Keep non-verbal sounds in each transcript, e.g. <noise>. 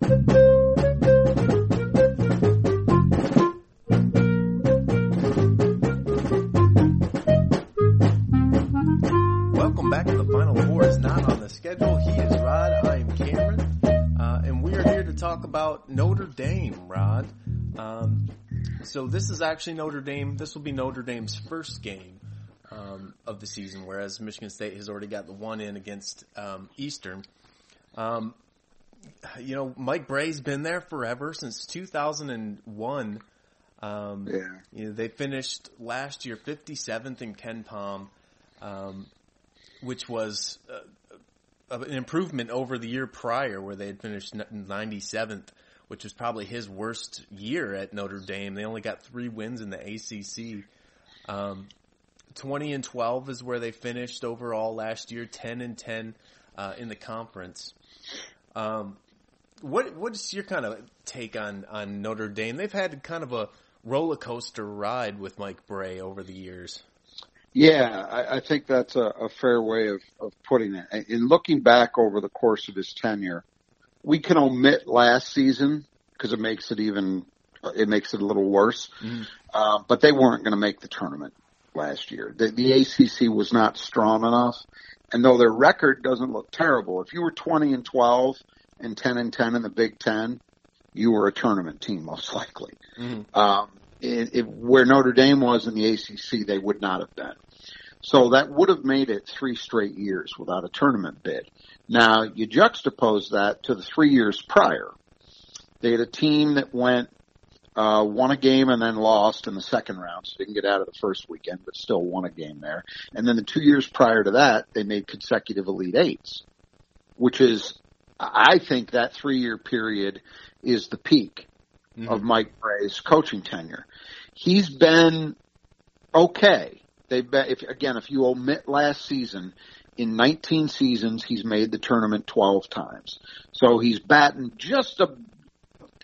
Welcome back to the Final Four is not on the schedule. He is Rod. I am Cameron. Uh, and we are here to talk about Notre Dame, Rod. Um, so this is actually Notre Dame. This will be Notre Dame's first game um, of the season, whereas Michigan State has already got the one in against um, Eastern. Um, you know, Mike Brey's been there forever since 2001. Um, Yeah. you know, they finished last year 57th in KenPom, um, which was uh, an improvement over the year prior where they had finished 97th, which was probably his worst year at Notre Dame. They only got three wins in the ACC. Um, 20 and 12 is where they finished overall last year, 10 and 10 uh, in the conference. Um, what what's your kind of take on on Notre Dame? They've had kind of a roller coaster ride with Mike Brey over the years. Yeah, I, I think that's a, a fair way of, of putting it. In looking back over the course of his tenure, we can omit last season because it makes it even it makes it a little worse. Uh, but they weren't going to make the tournament last year. The, the ACC was not strong enough, and though their record doesn't look terrible, if you were twenty and twelve and ten and ten in the Big Ten, you were a tournament team most likely. Um, it, it, where Notre Dame was in the ACC, they would not have been. So that would have made it three straight years without a tournament bid. Now you juxtapose that to the three years prior. They had a team that went, uh, won a game and then lost in the second round, so didn't get out of the first weekend, but still won a game there. And then the two years prior to that, they made consecutive Elite Eights, which is, I think that three year period is the peak of Mike Brey's coaching tenure. He's been okay. They've been, if, again, if you omit last season, in 19 seasons, he's made the tournament 12 times. So he's batting just a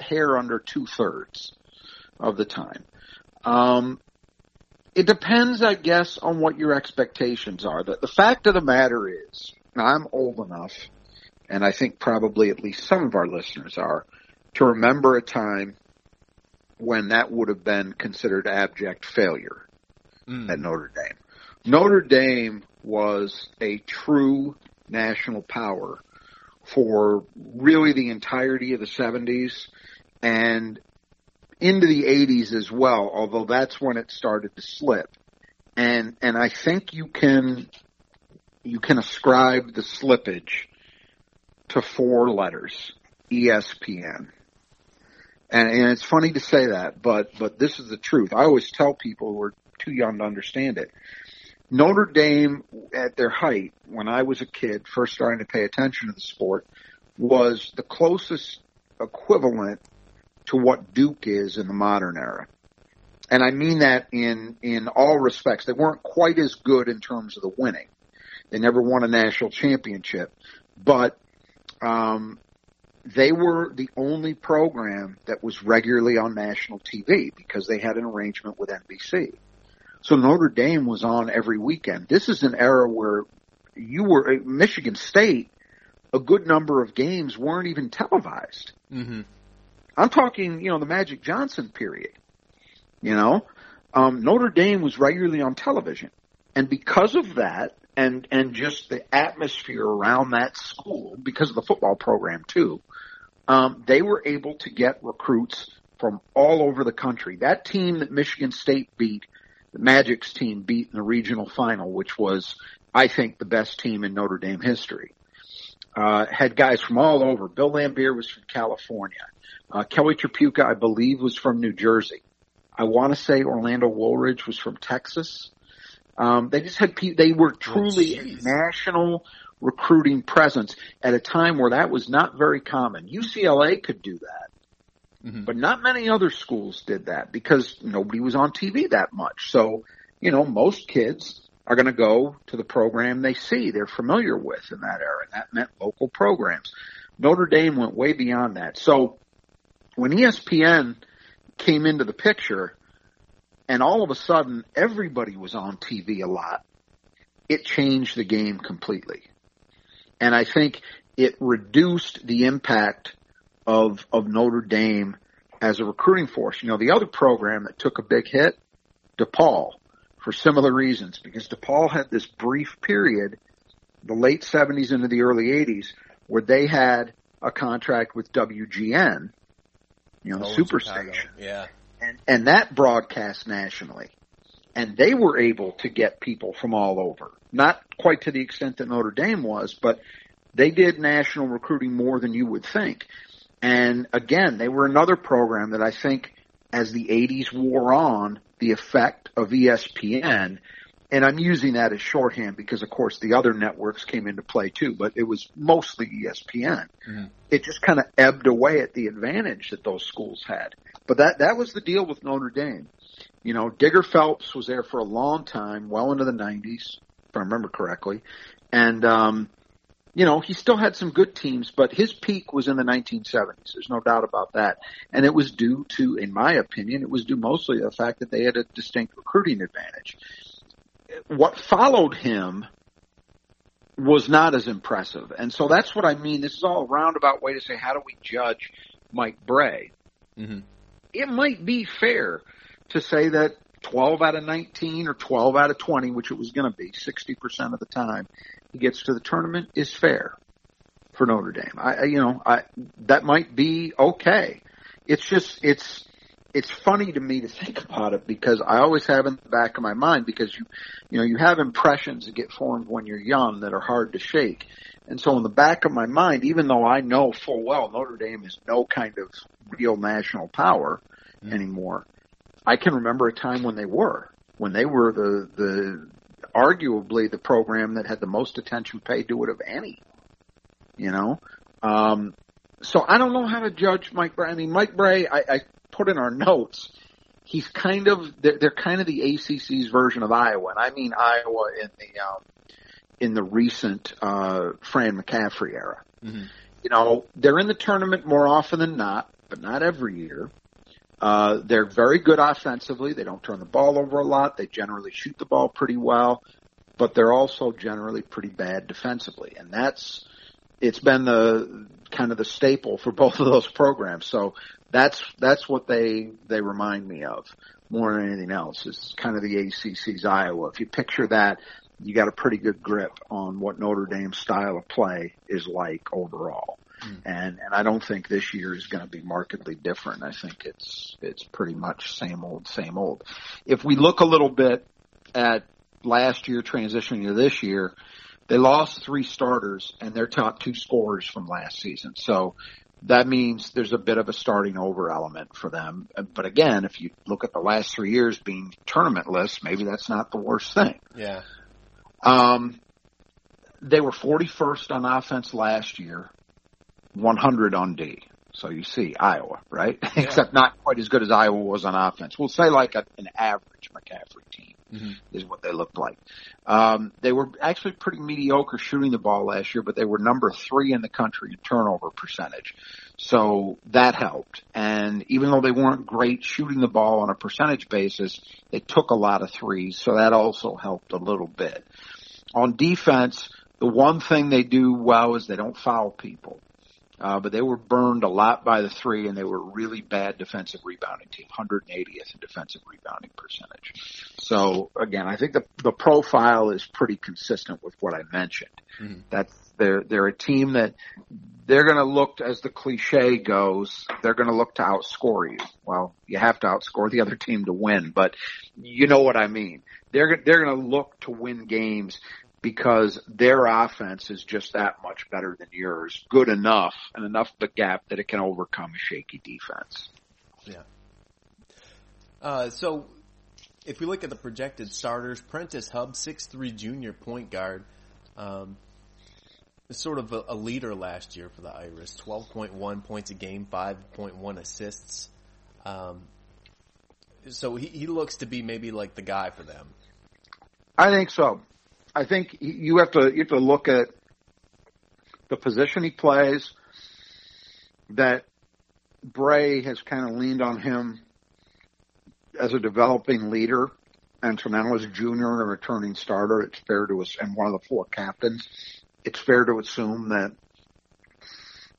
hair under two thirds of the time. Um, it depends, I guess, on what your expectations are. The, the fact of the matter is, I'm old enough, and I think probably at least some of our listeners are, to remember a time when that would have been considered abject failure hmm. at Notre Dame. Notre Dame was a true national power for really the entirety of the 70s and into the 80s as well, although that's when it started to slip. And and I think you can you can ascribe the slippage to four letters, ESPN. And, and it's funny to say that, but but this is the truth. I always tell people who are too young to understand it. Notre Dame at their height, when I was a kid, first starting to pay attention to the sport, was the closest equivalent to what Duke is in the modern era. And I mean that in, in all respects. They weren't quite as good in terms of the winning. They never won a national championship, but, um, they were the only program that was regularly on national TV because they had an arrangement with NBC. So Notre Dame was on every weekend. This is an era where you were Michigan State. A good number of games weren't even televised. Mm-hmm. I'm talking, you know, the Magic Johnson period. You know, um, Notre Dame was regularly on television, and because of that, and and just the atmosphere around that school, because of the football program too, um, they were able to get recruits from all over the country. That team that Michigan State beat, the Magic's team beat in the regional final, which was, I think, the best team in Notre Dame history. Uh, had guys from all over. Bill Laimbeer was from California. Uh, Kelly Tripucka, I believe, was from New Jersey. I want to say Orlando Woolridge was from Texas. Um, they just had people, they were truly a national recruiting presence at a time where that was not very common. UCLA could do that, mm-hmm. but not many other schools did that because nobody was on TV that much. So, you know, most kids are going to go to the program they see, they're familiar with in that era. And that meant local programs. Notre Dame went way beyond that. So when ESPN came into the picture and all of a sudden everybody was on TV a lot, it changed the game completely. And I think it reduced the impact of, of Notre Dame as a recruiting force. You know, the other program that took a big hit, DePaul, for similar reasons, because DePaul had this brief period, the late 70s into the early 80s, where they had a contract with WGN, you know, oh, Superstation. Yeah. And, and that broadcast nationally. And they were able to get people from all over. Not quite to the extent that Notre Dame was, but they did national recruiting more than you would think. And again, they were another program that I think as the 80s wore on, the effect of ESPN, and I'm using that as shorthand because of course the other networks came into play too, but it was mostly ESPN. Mm. It just kind of ebbed away at the advantage that those schools had. But that, that was the deal with Notre Dame. You know, Digger Phelps was there for a long time, well into the 90s, if I remember correctly. And, um, you know, he still had some good teams, but his peak was in the 1970s. There's no doubt about that. And it was due to, in my opinion, it was due mostly to the fact that they had a distinct recruiting advantage. What followed him was not as impressive. And so that's what I mean. This is all a roundabout way to say, how do we judge Mike Brey? Mm-hmm. It might be fair to say that 12 out of 19 or 12 out of 20, which it was going to be 60% of the time, he gets to the tournament is fair for Notre Dame. I, you know, I, that might be okay. It's just, it's, it's funny to me to think about it because I always have in the back of my mind because you, you know, you have impressions that get formed when you're young that are hard to shake. And so in the back of my mind, even though I know full well Notre Dame is no kind of real national power mm. anymore, I can remember a time when they were, when they were the, the, arguably the program that had the most attention paid to it of any, you know? Um, so I don't know how to judge Mike Brey. I mean, Mike Brey, I, I put in our notes, he's kind of, they're, they're kind of the ACC's version of Iowa. And I mean Iowa in the, um, in the recent, uh, Fran McCaffery era. Mm-hmm. You know, they're in the tournament more often than not, but not every year. Uh, they're very good offensively. They don't turn the ball over a lot. They generally shoot the ball pretty well, but they're also generally pretty bad defensively. And that's, it's been the kind of the staple for both of those programs. So that's, that's what they, they remind me of more than anything else. It's kind of the ACC's Iowa. If you picture that, you got a pretty good grip on what Notre Dame's style of play is like overall. Mm. And and I don't think this year is going to be markedly different. I think it's it's pretty much same old, same old. If we look a little bit at last year transitioning to this year, they lost three starters and their top two scorers from last season. So that means there's a bit of a starting over element for them. But again, if you look at the last three years being tournamentless, maybe that's not the worst thing. Yeah. Um, they were 41st on offense last year. 100 on D. So you see Iowa, right? <laughs> Yeah. Except not quite as good as Iowa was on offense. We'll say like a, an average McCaffery team mm-hmm. is what they looked like. Um, they were actually pretty mediocre shooting the ball last year, but they were number three in the country in turnover percentage. So that helped. And even though they weren't great shooting the ball on a percentage basis, they took a lot of threes. So that also helped a little bit. On defense, the one thing they do well is they don't foul people. Uh, but they were burned a lot by the three, and they were a really bad defensive rebounding team, 180th in defensive rebounding percentage. So again, I think the the profile is pretty consistent with what I mentioned. Mm-hmm. That's they're they're a team that they're going to look, as the cliche goes, they're going to look to outscore you. Well, you have to outscore the other team to win, but you know what I mean. They're they're going to look to win games because their offense is just that much better than yours, good enough and enough of a gap that it can overcome a shaky defense. Yeah. Uh, so if we look at the projected starters, Prentiss Hubb, six three junior point guard. Um, sort of a, a leader last year for the Irish, 12.1 points a game, 5.1 assists. Um, so he, he looks to be maybe like the guy for them. I think so. I think you have to you have to look at the position he plays. That Brey has kind of leaned on him as a developing leader, and so now as a junior and a returning starter, it's fair to us and one of the four captains. It's fair to assume that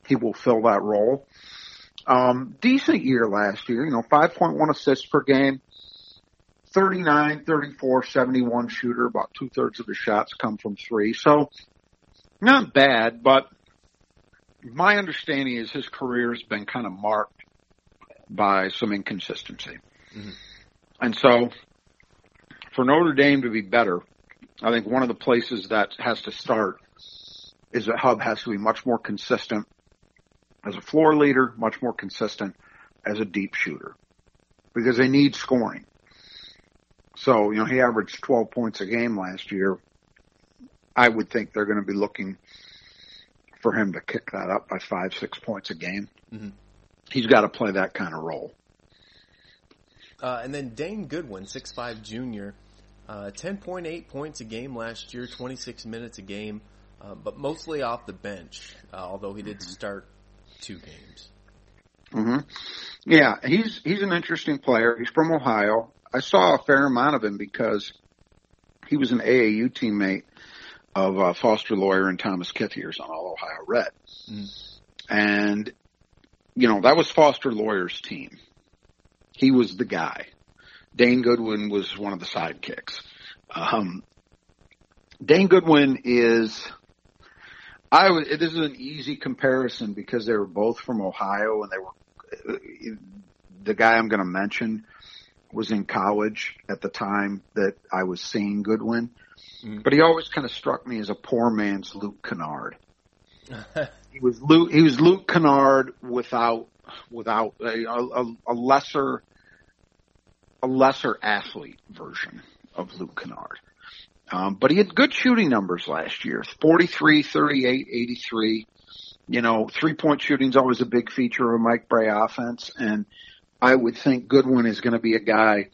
he will fill that role. Um, decent year last year, you know, 5.1 assists per game, 39, 34, 71 shooter, about two thirds of his shots come from three. So not bad, but my understanding is his career has been kind of marked by some inconsistency. Mm-hmm. And so for Notre Dame to be better, I think one of the places that has to start is that Hubb has to be much more consistent as a floor leader, much more consistent as a deep shooter because they need scoring. So, you know, he averaged 12 points a game last year. I would think they're going to be looking for him to kick that up by five, six points a game. Mm-hmm. He's got to play that kind of role. Uh, and then Dane Goodwin, six-five junior, uh, 10.8 points a game last year, 26 minutes a game, uh, but mostly off the bench, uh, although he did start two games. Mm-hmm. Yeah, he's he's an interesting player. He's from Ohio. I saw a fair amount of him because he was an AAU teammate of uh, Foster Loyer and Thomas Kithiers on All Ohio Red. Mm. And, you know, that was Foster Loyer's team. He was the guy. Dane Goodwin was one of the sidekicks. Um, Dane Goodwin is, I was, this is an easy comparison because they were both from Ohio and they were, the guy I'm going to mention was in college at the time that I was seeing Goodwin, mm. but he always kind of struck me as a poor man's Luke Kennard. <laughs> he was Luke. He was Luke Kennard without without a, a, a lesser a lesser athlete version of Luke Kennard. Um, but he had good shooting numbers last year 43, 38, 83. You know, three point shooting is always a big feature of a Mike Brey offense. And I would think Goodwin is going to be a guy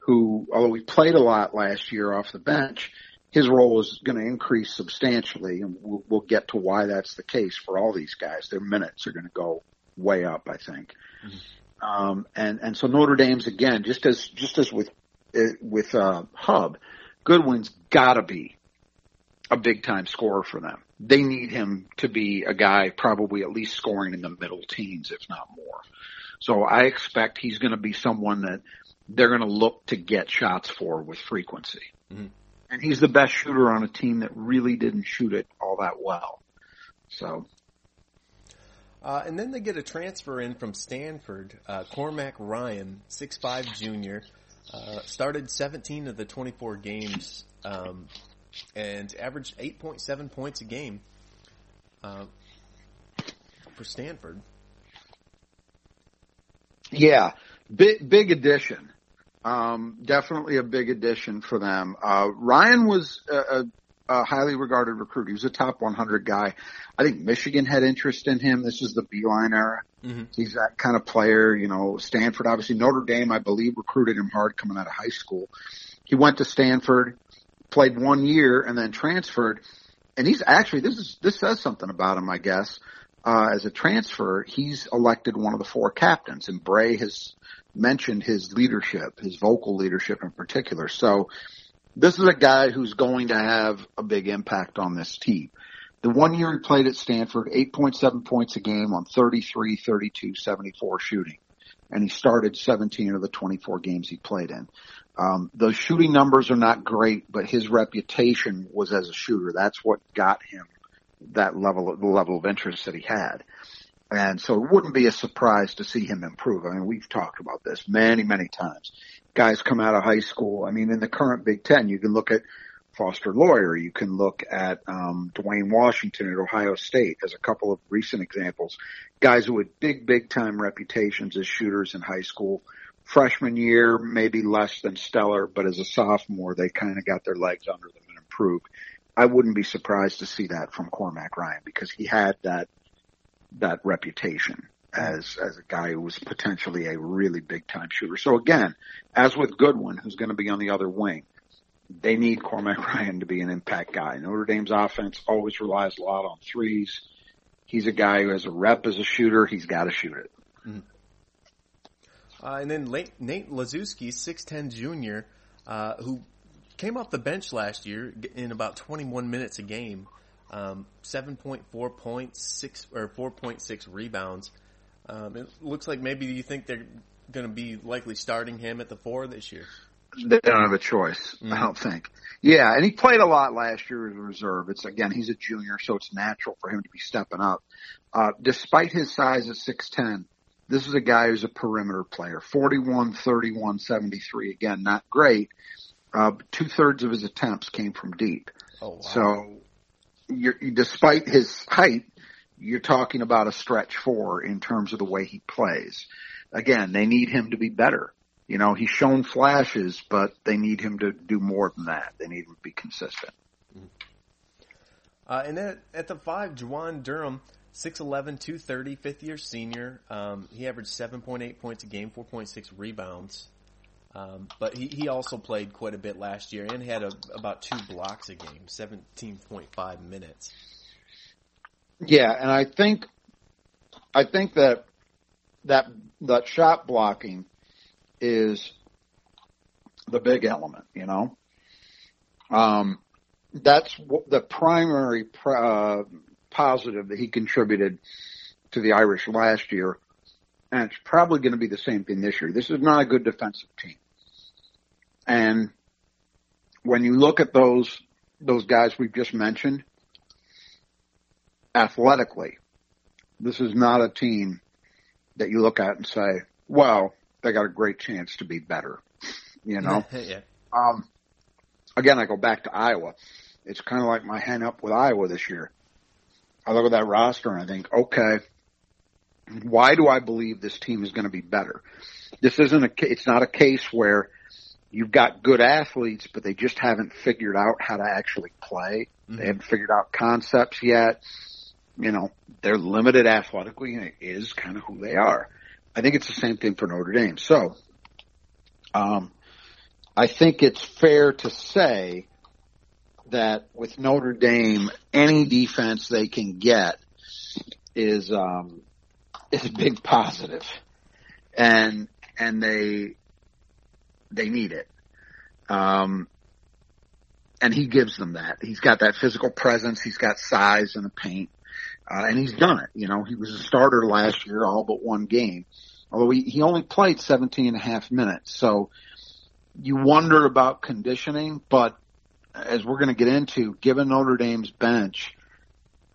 who, although he played a lot last year off the bench, his role is going to increase substantially, and we'll, we'll get to why that's the case for all these guys. Their minutes are going to go way up, I think. Mm-hmm. Um, and and so Notre Dame's again, just as just as with uh, with uh, Hubb, Goodwin's got to be a big time scorer for them. They need him to be a guy probably at least scoring in the middle teens, if not more. So I expect he's going to be someone that they're going to look to get shots for with frequency. Mm-hmm. And he's the best shooter on a team that really didn't shoot it all that well. So. Uh, and then they get a transfer in from Stanford, uh, Cormac Ryan, six five junior, uh, started 17 of the 24 games, um, and averaged 8.7 points a game, uh, for Stanford. Yeah, big big addition. Um, definitely a big addition for them. Uh, Ryan was a, a, a, highly regarded recruit. He was a top 100 guy. I think Michigan had interest in him. This is the Beilein era. Mm-hmm. He's that kind of player. You know, Stanford, obviously Notre Dame, I believe, recruited him hard coming out of high school. He went to Stanford, played one year, and then transferred. And he's actually this is this says something about him, I guess uh, as a transfer, he's elected one of the four captains, and Brey has mentioned his leadership, his vocal leadership in particular. So this is a guy who's going to have a big impact on this team. The one year he played at Stanford, 8.7 points a game on 33, 32, 74 shooting. And he started 17 of the 24 games he played in. Um, those shooting numbers are not great, but his reputation was as a shooter. That's what got him that level of the level of interest that he had. And so it wouldn't be a surprise to see him improve. I mean, we've talked about this many, many times. Guys come out of high school. I mean, in the current Big Ten, you can look at Foster Loyer. You can look at um, Duane Washington at Ohio State as a couple of recent examples. Guys who had big, big time reputations as shooters in high school. Freshman year, maybe less than stellar, but as a sophomore, they kind of got their legs under them and improved I wouldn't be surprised to see that from Cormac Ryan because he had that that reputation as as a guy who was potentially a really big time shooter. So again, as with Goodwin, who's going to be on the other wing, they need Cormac <laughs> Ryan to be an impact guy. Notre Dame's offense always relies a lot on threes. He's a guy who has a rep as a shooter. He's got to shoot it. Mm-hmm. Uh, and then Nate, Laszewski, 6'10 junior, uh, who came off the bench last year in about 21 minutes a game. Um, 7.4 points, six or 4.6 rebounds. Um, it looks like maybe you think they're going to be likely starting him at the four this year. They don't have a choice, mm-hmm. I don't think. Yeah, and he played a lot last year as a reserve. It's again, he's a junior, so it's natural for him to be stepping up. Uh, despite his size at 6'10, this is a guy who's a perimeter player. 41, 31, 73. Again, not great. Uh, two thirds of his attempts came from deep. Oh, wow. So, you're, despite his height, you're talking about a stretch four in terms of the way he plays. Again, they need him to be better. You know, he's shown flashes, but they need him to do more than that. They need him to be consistent. Uh, and then at the five, Juwan Durham, 6'11", 230, fifth year senior. Um, he averaged 7.8 points a game, 4.6 rebounds. Um, but he, he also played quite a bit last year and had a, about two blocks a game, 17.5 minutes. Yeah, and I think, I think that, that, that shot blocking is the big element, you know. Um, that's the primary uh, positive that he contributed to the Irish last year, and it's probably going to be the same thing this year. This is not a good defensive team, and when you look at those those guys we've just mentioned, athletically, this is not a team that you look at and say, "Well, they got a great chance to be better. You know? <laughs> yeah. Um, again, I go back to Iowa. It's kind of like my hang up with Iowa this year. I look at that roster and I think, okay, why do I believe this team is going to be better? This isn't a, it's not a case where you've got good athletes, but they just haven't figured out how to actually play. Mm-hmm. They haven't figured out concepts yet. You know, they're limited athletically and it is kind of who they are. I think it's the same thing for Notre Dame. So, um, I think it's fair to say that with Notre Dame, any defense they can get is um, is a big positive, and and they they need it. Um, and he gives them that. He's got that physical presence. He's got size in the paint. Uh, and he's done it. You know, he was a starter last year, all but one game, although he, he only played 17 and a half minutes. So you wonder about conditioning, but as we're going to get into, given Notre Dame's bench,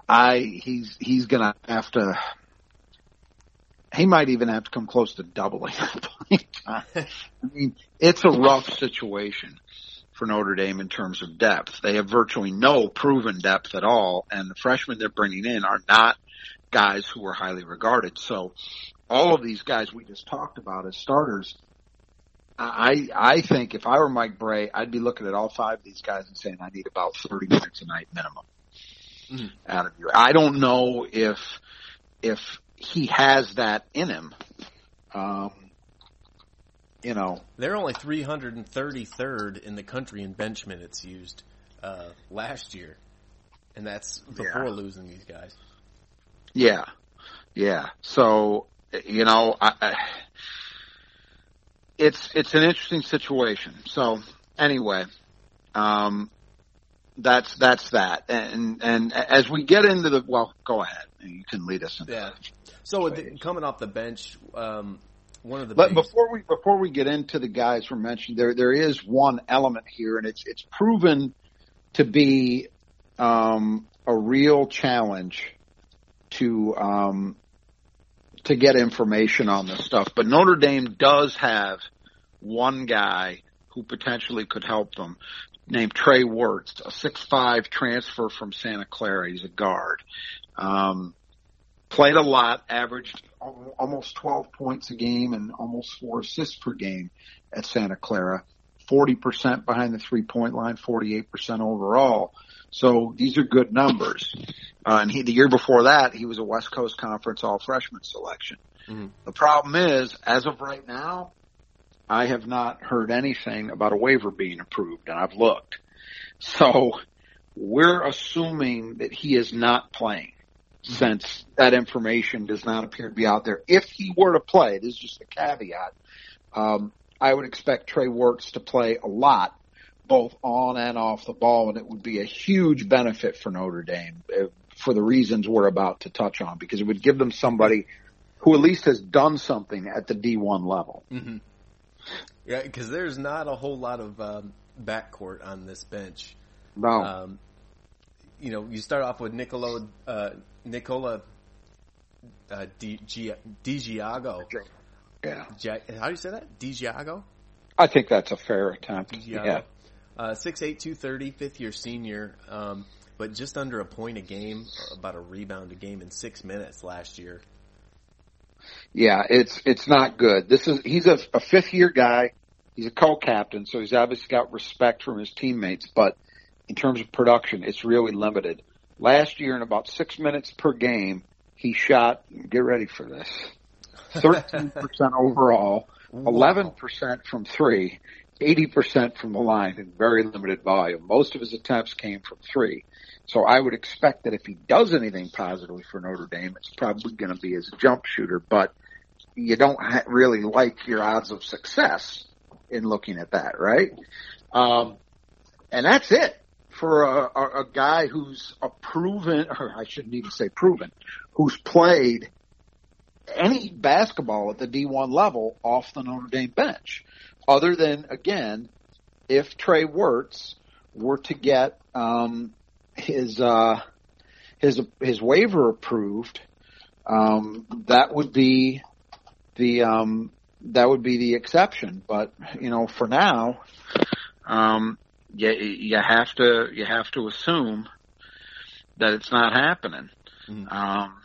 I, he's, he's going to have to, he might even have to come close to doubling <laughs> playing time. I mean, it's a rough situation for Notre Dame in terms of depth. They have virtually no proven depth at all, and the freshmen they're bringing in are not guys who are highly regarded. So all of these guys we just talked about as starters, I I think if I were Mike Brey, I'd be looking at all five of these guys and saying I need about 30 minutes a night minimum mm-hmm. out of you. I don't know if if he has that in him. Um, you know, they're only 333rd in the country in bench minutes used uh, last year, and that's before yeah. losing these guys. Yeah, yeah. So you know, I, I, it's it's an interesting situation. So anyway, um, that's that's that. And and as we get into the well, go ahead. You can lead us. Into yeah. So the, coming off the bench, um, one of the. But before we before we get into the guys we're mentioning, there there is one element here, and it's it's proven to be um, a real challenge to um, to get information on this stuff. But Notre Dame does have one guy who potentially could help them, named Trey Wertz, a six-five transfer from Santa Clara. He's a guard. Um, played a lot, averaged almost 12 points a game and almost four assists per game at Santa Clara. 40% behind the three point line, 48% overall. So these are good numbers. Uh, and he, the year before that, he was a West Coast Conference All Freshman selection. Mhm. The problem is, as of right now, I have not heard anything about a waiver being approved, and I've looked. So we're assuming that he is not playing since that information does not appear to be out there. If he were to play, this is just a caveat, um, I would expect Trey Wertz to play a lot, both on and off the ball, and it would be a huge benefit for Notre Dame uh, for the reasons we're about to touch on, because it would give them somebody who at least has done something at the D1 level. Mm-hmm. Yeah, because there's not a whole lot of um, backcourt on this bench. No, Um, you know, you start off with Nicolo, uh, Nicola uh, Di, Gi, DiGiago. yeah, How do you say that? Di Giago? I think that's a fair attempt. DiGiago. Yeah, Uh, 6'8", 230, fifth year senior, um, but just under a point a game, about a rebound a game in six minutes last year. yeah, it's it's not good. This is he's a, a fifth year guy. He's a co-captain, so he's obviously got respect from his teammates. But in terms of production, it's really limited. Last year, in about six minutes per game, he shot. Get ready for this. Thirteen <laughs> percent overall, eleven percent from three, eighty percent from the line in very limited volume. Most of his attempts came from three. So I would expect that if he does anything positively for Notre Dame, it's probably going to be as a jump shooter. But you don't ha- really like your odds of success in looking at that, right? Um, and that's it for a, a, a guy who's a proven, or I shouldn't even say proven, who's played any basketball at the D1 level off the Notre Dame bench, other than again, if Trey Wertz were to get um, his uh, his his waiver approved, um, that would be the um, that would be the exception. But you know, for now, um, you you have to you have to assume that it's not happening, Mhm. um,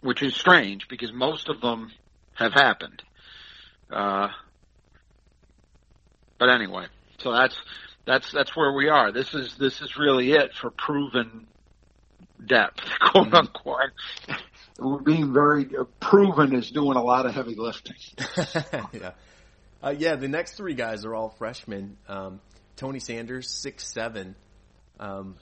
which is strange because most of them have happened. Uh, but anyway, so that's that's that's where we are. This is this is really it for proven depth, <laughs> quote unquote. We're being very uh, proven is doing a lot of heavy lifting. <laughs> yeah. Uh, yeah, the next three guys are all freshmen. Um, Tony Sanders, six seven. Um,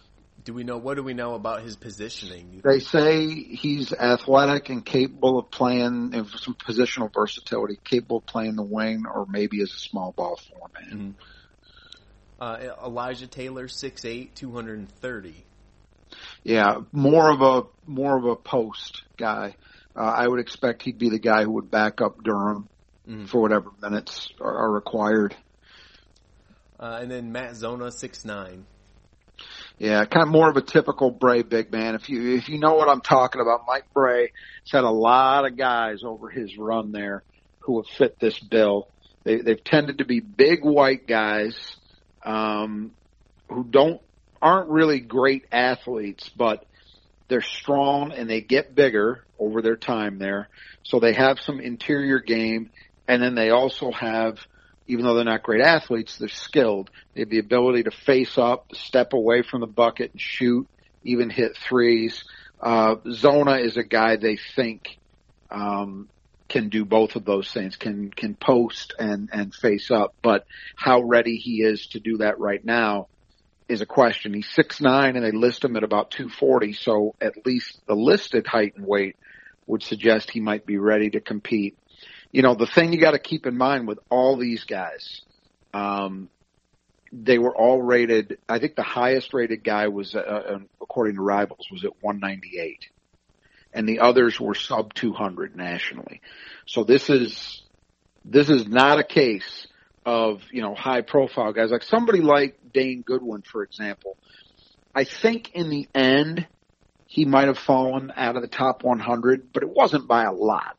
do we know what do we know about his positioning? They say he's athletic and capable of playing and some positional versatility, capable of playing the wing or maybe as a small ball format. Uh, Elijah Taylor, 6'8", 230. Yeah, more of a more of a post guy. Uh, I would expect he'd be the guy who would back up Durham Mhm. for whatever minutes are, are required. Uh, and then Matt Zona, six nine. Yeah, kind of more of a typical Brey big man. If you if you know what I'm talking about, Mike Brey has had a lot of guys over his run there who have fit this bill. They, they've tended to be big white guys um, who don't aren't really great athletes, but they're strong and they get bigger over their time there. So they have some interior game, and then they also have, even though they're not great athletes, they're skilled. They have the ability to face up, step away from the bucket and shoot, even hit threes. Uh, Zona is a guy they think um, can do both of those things, can can post and and face up. But how ready he is to do that right now is a question. He's six nine, and they list him at about two forty. So at least the listed height and weight would suggest he might be ready to compete. You know, the thing you got to keep in mind with all these guys, um, they were all rated. I think the highest rated guy was, uh, uh, according to Rivals, was at 198, and the others were sub 200 nationally. So this is this is not a case of you know high profile guys like somebody like Dane Goodwin, for example. I think in the end he might have fallen out of the top 100, but it wasn't by a lot.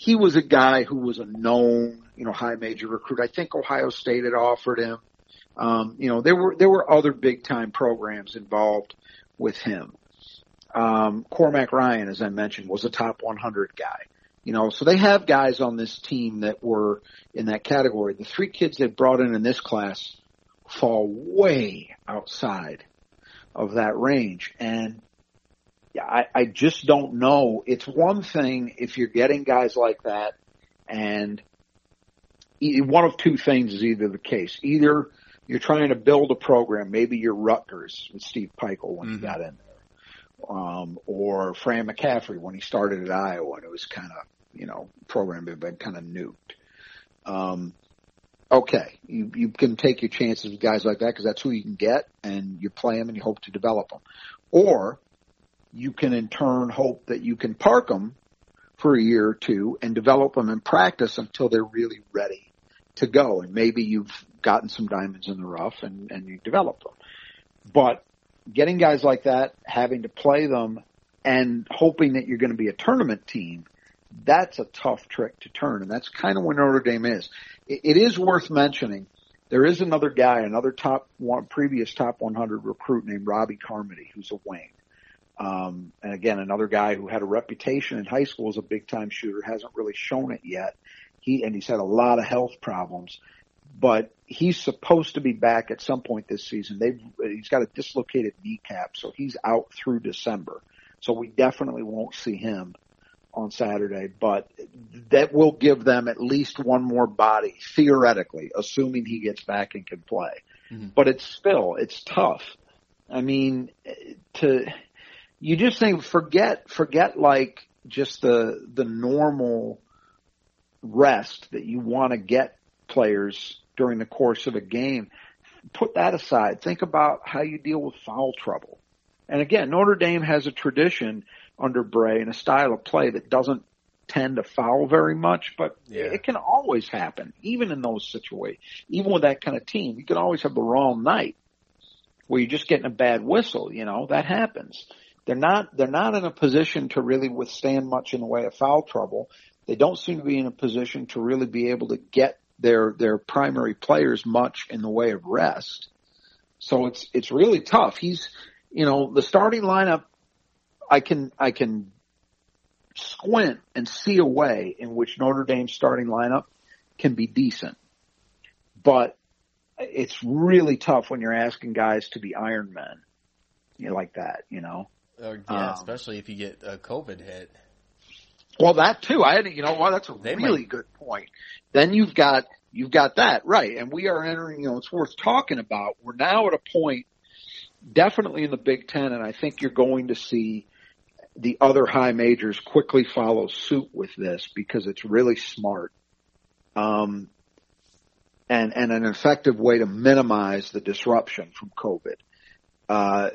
He was a guy who was a known, you know, high major recruit. I think Ohio State had offered him. Um, you know, there were there were other big time programs involved with him. Um, Cormac Ryan, as I mentioned, was a top 100 guy. You know, so they have guys on this team that were in that category. The three kids they brought in in this class fall way outside of that range. And yeah, I, I just don't know. It's one thing if you're getting guys like that and one of two things is either the case. Either you're trying to build a program, maybe you're Rutgers with Steve Pikiell when he Mhm. got in there. Um, or Fran McCaffery when he started at Iowa and it was kind of, you know, program had been kind of nuked. Um, okay, you, you can take your chances with guys like that because that's who you can get and you play them and you hope to develop them. Or you can in turn hope that you can park them for a year or two and develop them in practice until they're really ready to go. And maybe you've gotten some diamonds in the rough and, and you develop them. But getting guys like that, having to play them and hoping that you're going to be a tournament team, that's a tough trick to turn. And that's kind of where Notre Dame is. It, it is worth mentioning. There is another guy, another top one, previous top 100 recruit named Robbie Carmody, who's a wing. Um, and again, another guy who had a reputation in high school as a big time shooter hasn't really shown it yet. He, and he's had a lot of health problems, but he's supposed to be back at some point this season. They've, he's got a dislocated kneecap, so he's out through December. So we definitely won't see him on Saturday, but that will give them at least one more body, theoretically, assuming he gets back and can play. Mhm. But it's still, it's tough. I mean, to, you just think, forget, forget like just the, the normal rest that you want to get players during the course of a game. Put that aside. Think about how you deal with foul trouble. And again, Notre Dame has a tradition under Brey and a style of play that doesn't tend to foul very much, but Yeah. it can always happen, even in those situations. Even with that kind of team, you can always have the wrong night where you're just getting a bad whistle, you know, that happens. They're not, they're not in a position to really withstand much in the way of foul trouble. They don't seem to be in a position to really be able to get their, their primary players much in the way of rest. So it's, it's really tough. He's, you know, the starting lineup, I can, I can squint and see a way in which Notre Dame's starting lineup can be decent. But it's really tough when you're asking guys to be Iron Men. You know, like that, you know? Or, yeah, Um, especially if you get a COVID hit. Well, that too. I had, you know what? That's a They really might- good point. Then you've got, you've got that, right. And we are entering, you know, it's worth talking about. We're now at a point, definitely in the Big Ten, and I think you're going to see the other high majors quickly follow suit with this because it's really smart. Um, and, and an effective way to minimize the disruption from COVID. Uh,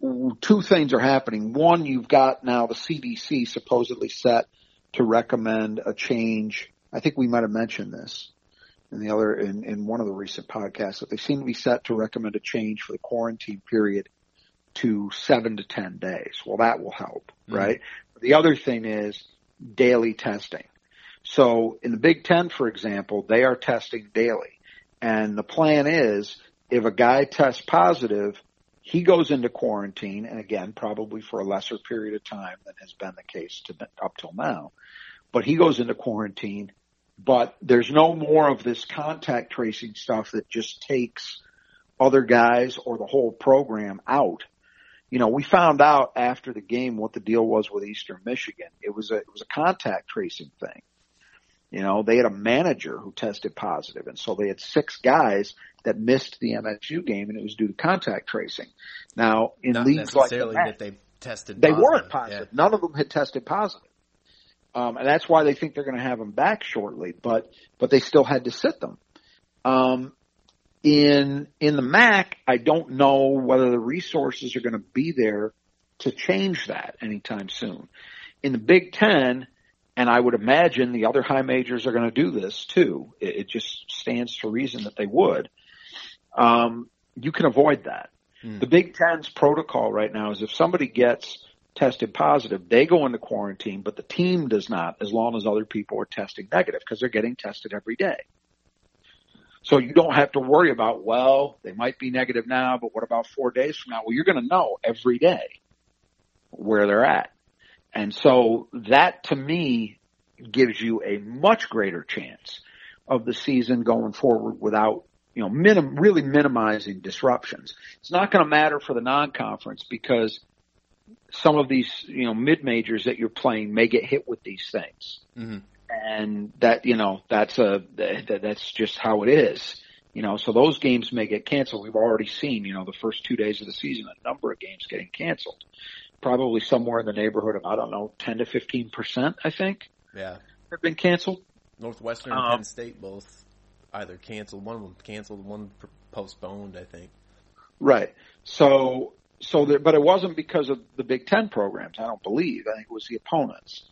two things are happening. One, you've got now the CDC supposedly set to recommend a change. I think we might have mentioned this in the other, in, in one of the recent podcasts that they seem to be set to recommend a change for the quarantine period to seven to 10 days. Well, that will help, Mhm. right? The other thing is daily testing. So in the Big Ten, for example, they are testing daily. And the plan is if a guy tests positive, he goes into quarantine and again, probably for a lesser period of time than has been the case to, up till now, but he goes into quarantine, but there's no more of this contact tracing stuff that just takes other guys or the whole program out. You know, we found out after the game what the deal was with Eastern Michigan. It was a, it was a contact tracing thing. You know, they had a manager who tested positive, and so they had six guys that missed the MSU game, and it was due to contact tracing. Now, in Not leagues like MAC, that they tested they positive. weren't positive. None of them had tested positive. Um, and that's why they think they're going to have them back shortly, but, but they still had to sit them. Um, in, in the MAC, I don't know whether the resources are going to be there to change that anytime soon. In the Big Ten, and I would imagine the other high majors are going to do this too. It, it just stands to reason that they would. Um, you can avoid that. Hmm. The Big Ten's protocol right now is if somebody gets tested positive, they go into quarantine, but the team does not as long as other people are testing negative because they're getting tested every day. So you don't have to worry about, well, they might be negative now, but what about four days from now? Well, you're going to know every day where they're at. And so that to me gives you a much greater chance of the season going forward without, you know, minim, really minimizing disruptions. It's not going to matter for the non-conference because some of these, you know, mid majors that you're playing may get hit with these things. Mm-hmm. And that, you know, that's a, that, that's just how it is. You know, so those games may get canceled. We've already seen, you know, the first two days of the season, a number of games getting canceled. Probably somewhere in the neighborhood of, I don't know, 10 to 15%, I think, Yeah. have been canceled. Northwestern and Um, Penn State both either canceled. One of them canceled, one postponed, I think. Right. So, so there, but it wasn't because of the Big Ten programs. I don't believe. I think it was the opponents.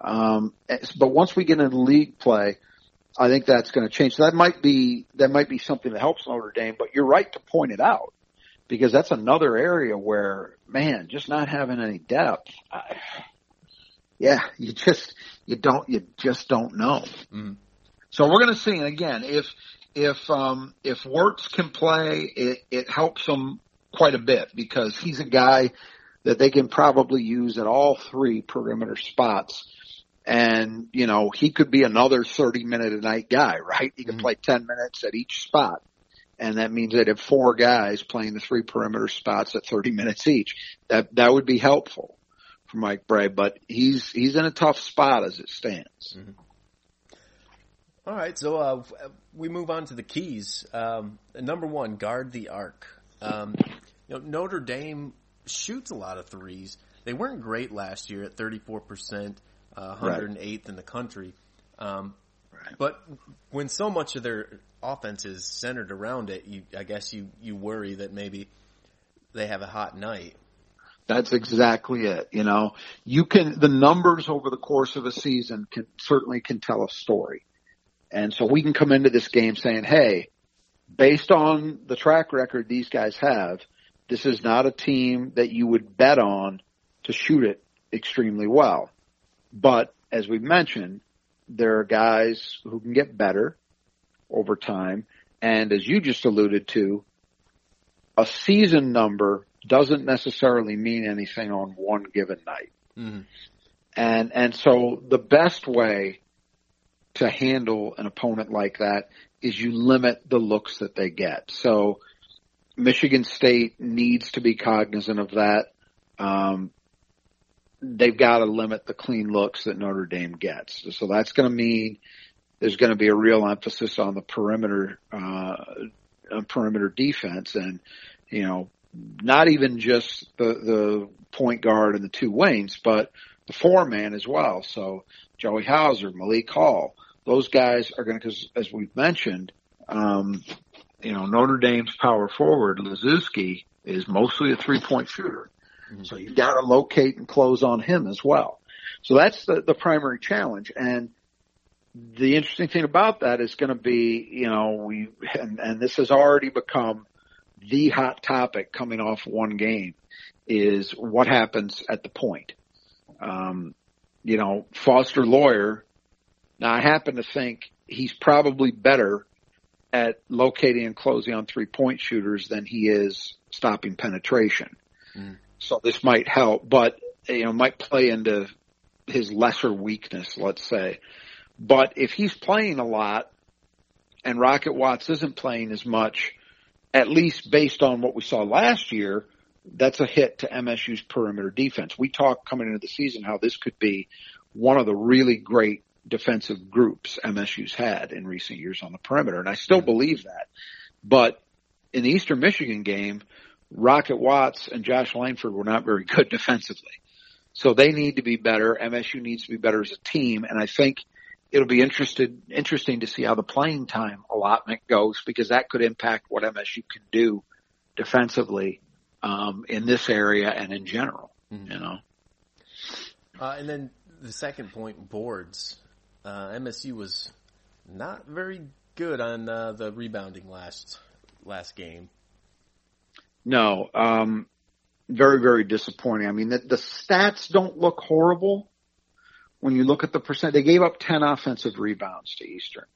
Um, but once we get into league play, I think that's going to change. So that might be that might be something that helps Notre Dame. But you're right to point it out because that's another area where, man, just not having any depth. I, yeah, you just you don't you just don't know. Mhm. So we're going to see. And again, if if um, if Wertz can play, it, it helps him quite a bit because he's a guy that they can probably use at all three perimeter spots. And, you know, he could be another 30 minute a night guy, right? He could Mhm. play 10 minutes at each spot. And that means they'd have four guys playing the three perimeter spots at 30 minutes each. That, that would be helpful for Mike Brey, but he's, he's in a tough spot as it stands. All right, so uh, we move on to the keys. Um, number one, guard the arc. Um, you know, Notre Dame shoots a lot of threes. They weren't great last year at 34%, uh, 108th in the country. Um, But when so much of their offense is centered around it, you, I guess you, you worry that maybe they have a hot night. That's exactly it. You know, you can, the numbers over the course of a season can certainly can tell a story. And so we can come into this game saying, Hey, based on the track record these guys have, this is not a team that you would bet on to shoot it extremely well. But as we mentioned, there are guys who can get better over time. And as you just alluded to, a season number doesn't necessarily mean anything on one given night. Mm-hmm. And, and so the best way to handle an opponent like that is you limit the looks that they get. So Michigan State needs to be cognizant of that. Um, they've got to limit the clean looks that Notre Dame gets. So that's going to mean there's going to be a real emphasis on the perimeter, uh, perimeter defense and, you know, not even just the, the point guard and the two wings, but the four man as well. So Joey Hauser, Malik Hall, those guys are going to, cause as we've mentioned, um, you know, Notre Dame's power forward, Laszewski, is mostly a three point shooter. So you've got to locate and close on him as well. So that's the, the primary challenge. And the interesting thing about that is going to be, you know, we, and, and this has already become the hot topic coming off one game is what happens at the point. Um, you know, Foster Loyer, now I happen to think he's probably better at locating and closing on three point shooters than he is stopping penetration. Mm. So this might help, but you know, might play into his lesser weakness, let's say. But if he's playing a lot and Rocket Watts isn't playing as much, at least based on what we saw last year, that's a hit to MSU's perimeter defense. We talked coming into the season how this could be one of the really great defensive groups MSU's had in recent years on the perimeter, and I still believe that. But in the Eastern Michigan game, Rocket Watts and Josh Langford were not very good <laughs> defensively. So they need to be better. MSU needs to be better as a team, and I think it'll be interested interesting to see how the playing time allotment goes because that could impact what MSU can do defensively um, in this area and in general. Mhm. You know, Uh, and then the second point, boards. Uh, MSU was not very good on uh, the rebounding last last game. No, um, very very disappointing. I mean, the, the stats don't look horrible when you look at the percent. They gave up ten offensive rebounds to Eastern.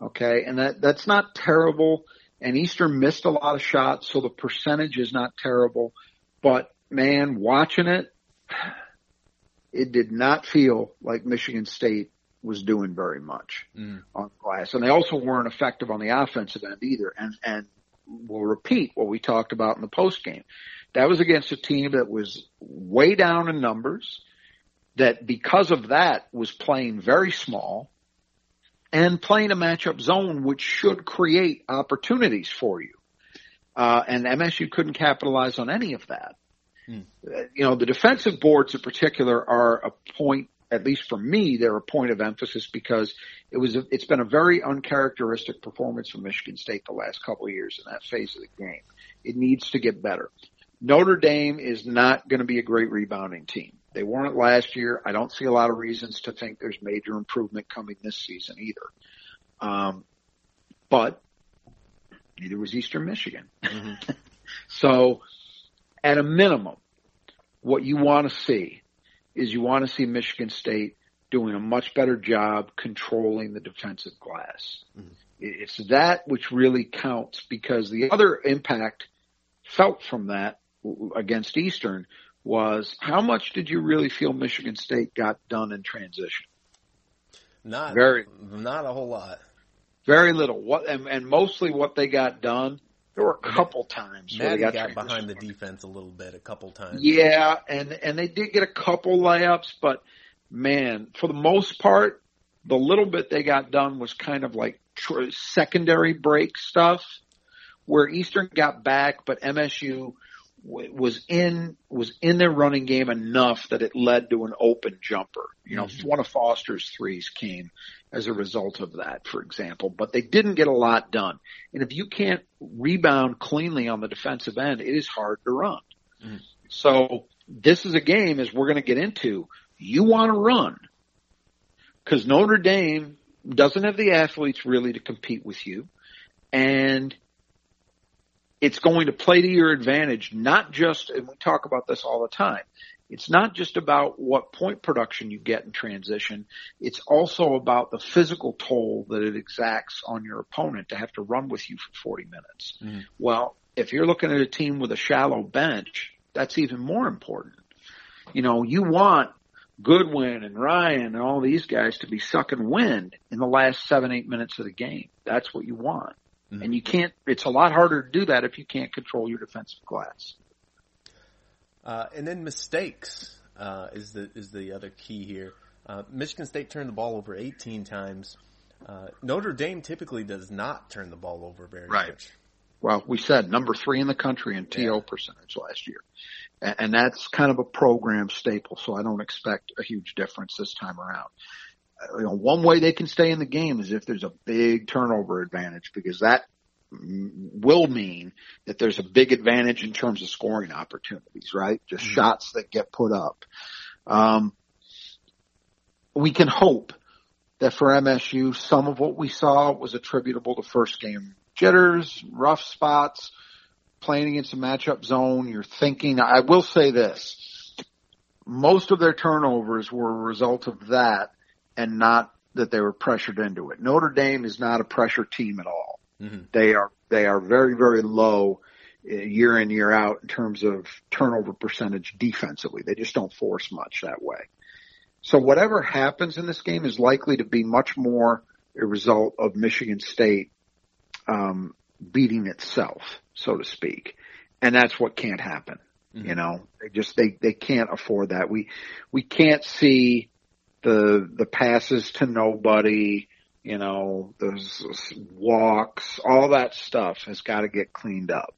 Okay, and that that's not terrible. And Eastern missed a lot of shots, so the percentage is not terrible. But man, watching it, <sighs> it did not feel like Michigan State was doing very much mm. on glass, and they also weren't effective on the offensive end either. And and we'll repeat what we talked about in the post game. That was against a team that was way down in numbers, that because of that was playing very small, and playing a matchup zone which should create opportunities for you. Uh, and MSU couldn't capitalize on any of that. Hmm. You know, the defensive boards in particular are a point, at least for me, they're a point of emphasis because it was, a, it's been a very uncharacteristic performance from Michigan State the last couple of years in that phase of the game. It needs to get better. Notre Dame is not going to be a great rebounding team. They weren't last year. I don't see a lot of reasons to think there's major improvement coming this season either. Um, but neither was Eastern Michigan. Mm-hmm. <laughs> so at a minimum, what you want to see is you want to see Michigan State doing a much better job controlling the defensive glass. Mm-hmm. It's that which really counts because the other impact felt from that against Eastern was how much did you really feel Michigan State got done in transition? Not very, not a whole lot. Very little. What and, and mostly what they got done. There were a couple times where they got, got behind the defense a little bit, a couple times. Yeah, and and they did get a couple layups, but man, for the most part, the little bit they got done was kind of like tr- secondary break stuff, where Eastern got back, but MSU was in was in their running game enough that it led to an open jumper. You know, mm-hmm. one of Foster's threes came as a result of that, for example, but they didn't get a lot done. And if you can't rebound cleanly on the defensive end, it is hard to run. Mm-hmm. So this is a game as we're going to get into. You want to run because Notre Dame doesn't have the athletes really to compete with you. And it's going to play to your advantage, not just, and we talk about this all the time, it's not just about what point production you get in transition. It's also about the physical toll that it exacts on your opponent to have to run with you for 40 minutes. Mm-hmm. Well, if you're looking at a team with a shallow bench, that's even more important. You know, you want Goodwin and Ryan and all these guys to be sucking wind in the last seven, eight minutes of the game. That's what you want. Mm-hmm. And you can't, it's a lot harder to do that if you can't control your defensive glass. Uh, and then mistakes, uh, is the, is the other key here. Uh, Michigan State turned the ball over 18 times. Uh, Notre Dame typically does not turn the ball over very right. much. Well, we said number three in the country in TO yeah. percentage last year. And, and that's kind of a program staple, so I don't expect a huge difference this time around you know, one way they can stay in the game is if there's a big turnover advantage because that will mean that there's a big advantage in terms of scoring opportunities, right? Just mm-hmm. shots that get put up. Um, we can hope that for MSU, some of what we saw was attributable to first game jitters, rough spots, playing against a matchup zone. You're thinking, I will say this, most of their turnovers were a result of that and not that they were pressured into it. Notre Dame is not a pressure team at all. Mm-hmm. They are they are very very low uh, year in year out in terms of turnover percentage defensively. They just don't force much that way. So whatever happens in this game is likely to be much more a result of Michigan State um, beating itself, so to speak, and that's what can't happen. Mm-hmm. You know, they just they they can't afford that. We we can't see the the passes to nobody, you know, the walks, all that stuff has got to get cleaned up.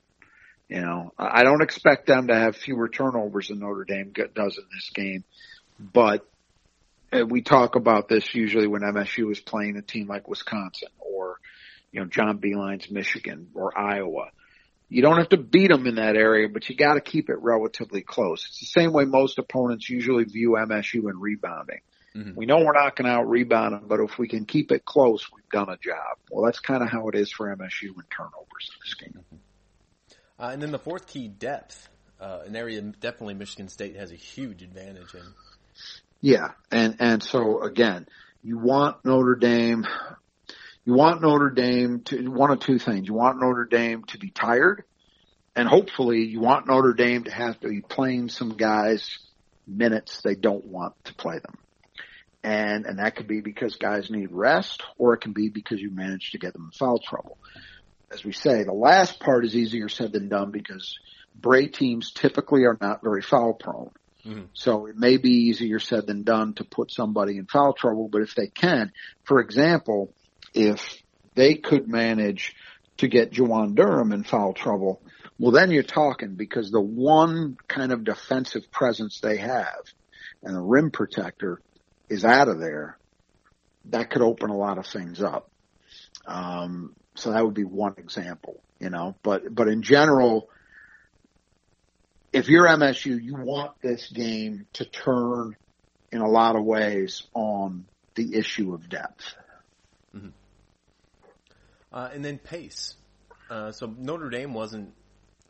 You know, I don't expect them to have fewer turnovers than Notre Dame does in this game, but we talk about this usually when MSU is playing a team like Wisconsin or, you know, John Beilein's Michigan or Iowa. You don't have to beat them in that area, but you got to keep it relatively close. It's the same way most opponents usually view MSU in rebounding. Mm-hmm. We know we're not going to out rebound them, but if we can keep it close, we've done a job. Well, that's kind of how it is for MSU in turnovers in this game. Mm-hmm. Uh, and then the fourth key, depth. Uh, an area definitely Michigan State has a huge advantage in. Yeah, and and so again, you want Notre Dame, you want Notre Dame to one of two things. You want Notre Dame to be tired, and hopefully you want Notre Dame to have to be playing some guys minutes they don't want to play them. And, and that could be because guys need rest or it can be because you managed to get them in foul trouble. As we say, the last part is easier said than done because Brey teams typically are not very foul prone. Mm-hmm. So it may be easier said than done to put somebody in foul trouble, but if they can, for example, if they could manage to get Juwan Durham in foul trouble, well then you're talking because the one kind of defensive presence they have and the rim protector is out of there, that could open a lot of things up. Um, so that would be one example, you know, but, but in general, if you're MSU, you want this game to turn in a lot of ways on the issue of depth. Mm-hmm. Uh, and then pace. Uh, so Notre Dame wasn't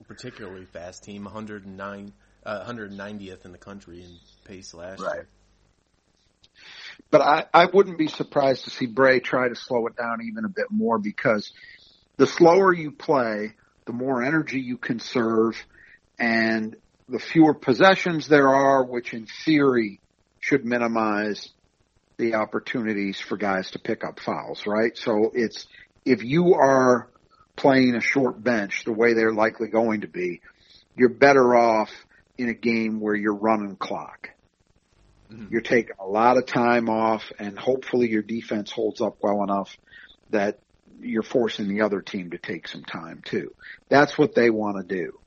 a particularly fast team, 109, uh, 190th in the country in pace last right. year. But I, I wouldn't be surprised to see Brey try to slow it down even a bit more because the slower you play, the more energy you conserve, and the fewer possessions there are, which in theory should minimize the opportunities for guys to pick up fouls, right? So it's, if you are playing a short bench the way they're likely going to be, you're better off in a game where you're running clock. Mm-hmm. You're taking a lot of time off and hopefully your defense holds up well enough that you're forcing the other team to take some time too. That's what they want to do.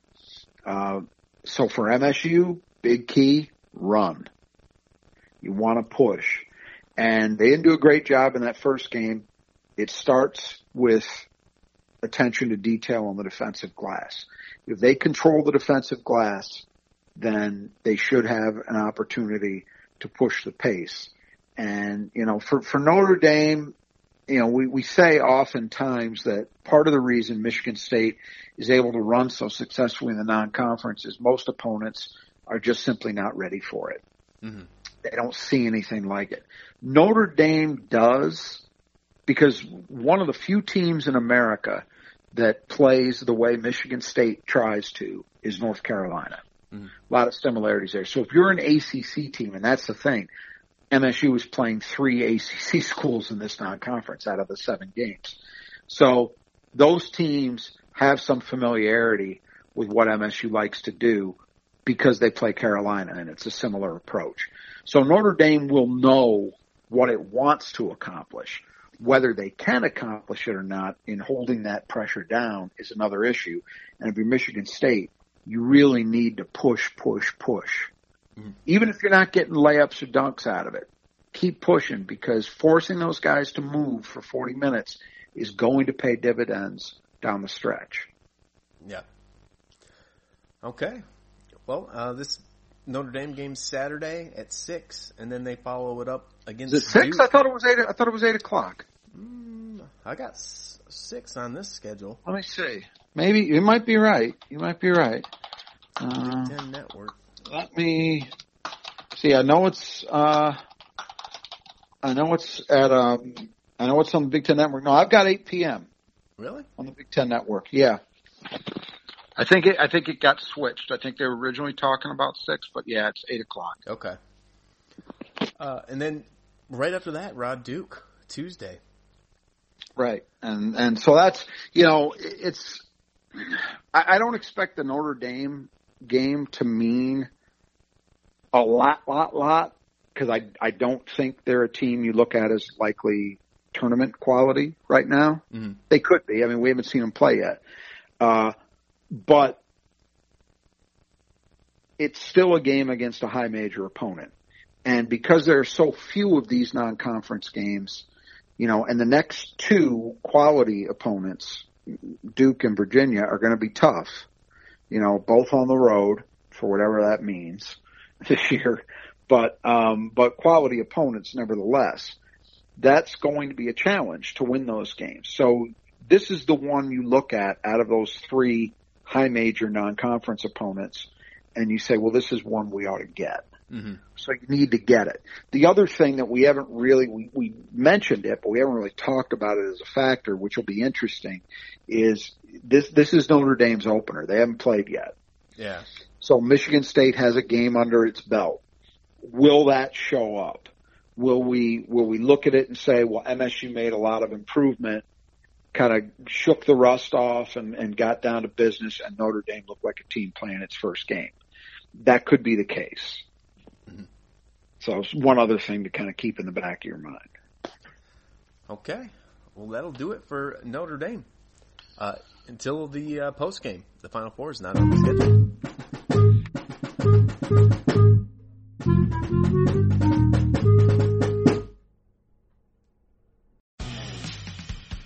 Uh, so for MSU, big key, run. You want to push. And they didn't do a great job in that first game. It starts with attention to detail on the defensive glass. If they control the defensive glass, then they should have an opportunity to push the pace. And, you know, for, for Notre Dame, you know, we, we say oftentimes that part of the reason Michigan State is able to run so successfully in the non-conference is most opponents are just simply not ready for it. Mm-hmm. They don't see anything like it. Notre Dame does because one of the few teams in America that plays the way Michigan State tries to is North Carolina. Mm-hmm. A lot of similarities there. So if you're an ACC team, and that's the thing, MSU is playing three ACC <laughs> schools in this non-conference out of the seven games. So those teams have some familiarity with what MSU likes to do because they play Carolina and it's a similar approach. So Notre Dame will know what it wants to accomplish. Whether they can accomplish it or not in holding that pressure down is another issue. And if you're Michigan State, you really need to push, push, push Mm-hmm. Even if you're not getting layups or dunks out of it, keep pushing because forcing those guys to move for 40 minutes is going to pay dividends down the stretch. Yeah. Okay. Well, uh, this Notre Dame game Saturday at six, and then they follow it up against. Is it six? Duke. I thought it was eight. I thought it was eight o'clock. Mm, I got six on this schedule. Let me see. Maybe you might be right. You might be right. Uh, Ten Network let me see. I know it's. Uh, I know it's at. Um, I know it's on the Big Ten Network. No, I've got 8 p.m. Really? On the Big Ten Network. Yeah. I think it. I think it got switched. I think they were originally talking about six, but yeah, it's eight o'clock. Okay. Uh, and then right after that, Rod Duke Tuesday. Right, and and so that's you know it's. I, I don't expect the Notre Dame game to mean a lot, lot, lot because I I don't think they're a team you look at as likely tournament quality right now. Mm-hmm. They could be. I mean, we haven't seen them play yet, uh, but it's still a game against a high major opponent. And because there are so few of these non-conference games, you know, and the next two quality opponents, Duke and Virginia, are going to be tough you know, both on the road for whatever that means <laughs> this year, but um, but quality opponents nevertheless. That's going to be a challenge to win those games. So this is the one you look at out of those three high major non-conference opponents, and you say, well, this is one we ought to get. Mm-hmm. So you need to get it. The other thing that we haven't really, we, we mentioned it, but we haven't really talked about it as a factor, which will be interesting, is this, this is Notre Dame's opener. They haven't played yet. Yeah. So Michigan State has a game under its belt. Will that show up? Will we will we look at it and say, well, MSU made a lot of improvement, kind of shook the rust off and, and got down to business, and Notre Dame looked like a team playing its first game. That could be the case. So it's one other thing to kind of keep in the back of your mind. Okay, well that'll do it for Notre Dame. Uh, until the uh, post game, the Final Four is not on the schedule.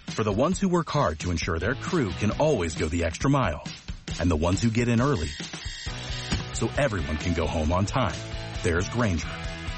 For the ones who work hard to ensure their crew can always go the extra mile, and the ones who get in early so everyone can go home on time, there's Grainger,